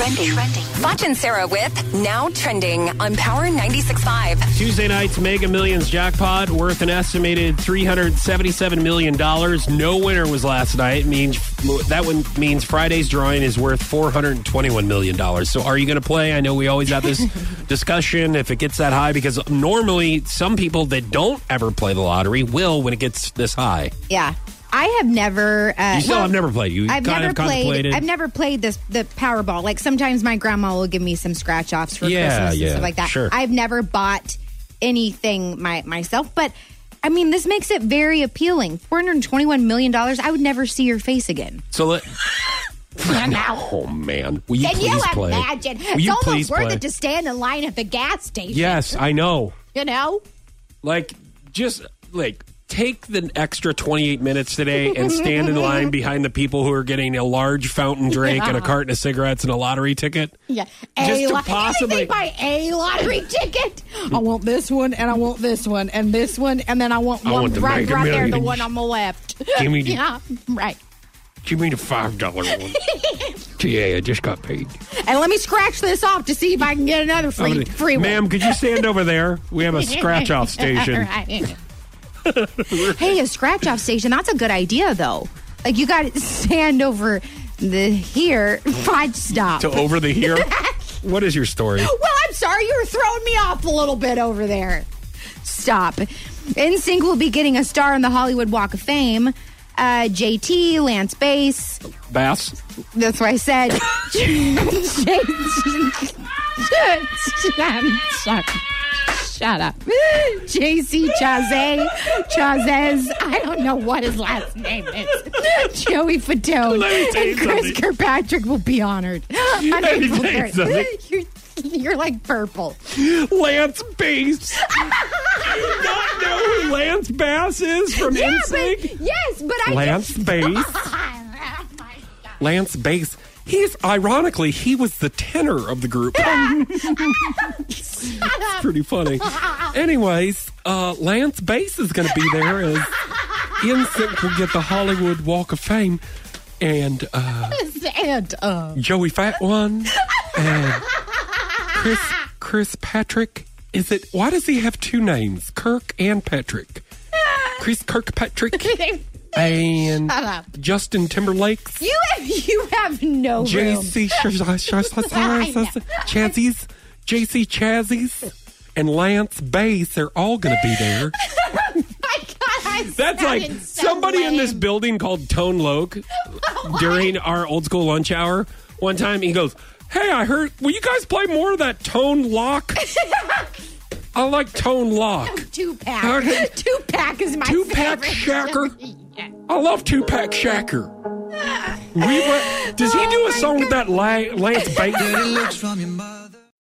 trending. Foch and Sarah with Now Trending on Power 96.5. Tuesday night's Mega Millions jackpot worth an estimated $377 million. No winner was last night. Means That one means Friday's drawing is worth $421 million. So are you going to play? I know we always have this discussion if it gets that high because normally some people that don't ever play the lottery will when it gets this high. Yeah. I have never. Uh, You still well, have never played. You I've kind never of contemplated. played. I've never played this the Powerball. Like sometimes my grandma will give me some scratch offs for Yeah, Christmas yeah, and stuff like that. sure. I've never bought anything my, myself, but I mean this makes it very appealing. Four hundred twenty one million dollars. I would never see your face again. so let. Oh man! Will you Can please you play? imagine? Will it's almost please worth play? it to stand in line at the gas station. Yes, I know. You know? Like, just like take the extra 28 minutes today and stand in line behind the people who are getting a large fountain drink and a carton of cigarettes and a lottery ticket. Yeah. Just to lo- possibly- You think they buy a lottery ticket? I want this one, and I want this one, and this one, and then I want I one want the right, right there, the one on the left. Give me the- yeah, right. Give me the five dollar one. yeah, I just got paid. And let me scratch this off to see if I can get another free, gonna- free one. Ma'am, could you stand over there? We have a scratch off station. Hey, a scratch off station. That's a good idea, though. Like you got to stand over the here. I'd stop. To over the here. What is your story? Well, I'm sorry, you were throwing me off a little bit over there. Stop. NSYNC will be getting a star on the Hollywood Walk of Fame. Uh, JT, Lance Bass. Bass. That's what I said. Shut, shut up. JC Chazé. Chazez. I don't know what his last name is. Joey Fatone. Let And Chris something. Kirkpatrick will be honored. on me April tell you 3rd. something. You're, you're like purple. Lance Bass. Do you not know who Lance Bass is from Yeah, NSYNC? but, yes, but I Lance Bass. Oh Lance Bass. He's ironically he was the tenor of the group. Pretty funny. Anyways, uh, Lance Bass is going to be there as NSYNC will get the Hollywood Walk of Fame, and uh, and uh, Joey Fat One and Chris Chris Patrick. Is it? Why does he have two names, Kirk and Patrick? Chris Kirkpatrick and Shut up. Justin Timberlake's. you have you have no room. JC Chazzies, JC Chazzies, and Lance Bass. They're all going to be there. My God, That's like so somebody in this building called Tone Loke during our old school lunch hour. One time he goes, Hey, I heard, will you guys play more of that Tone Lock? I like Tone Lock. Two pack. Two pack is my Two pack favorite. shacker. I love Two Pack Shacker. Ah. We were, does he do a oh song with that La- Lance Bass?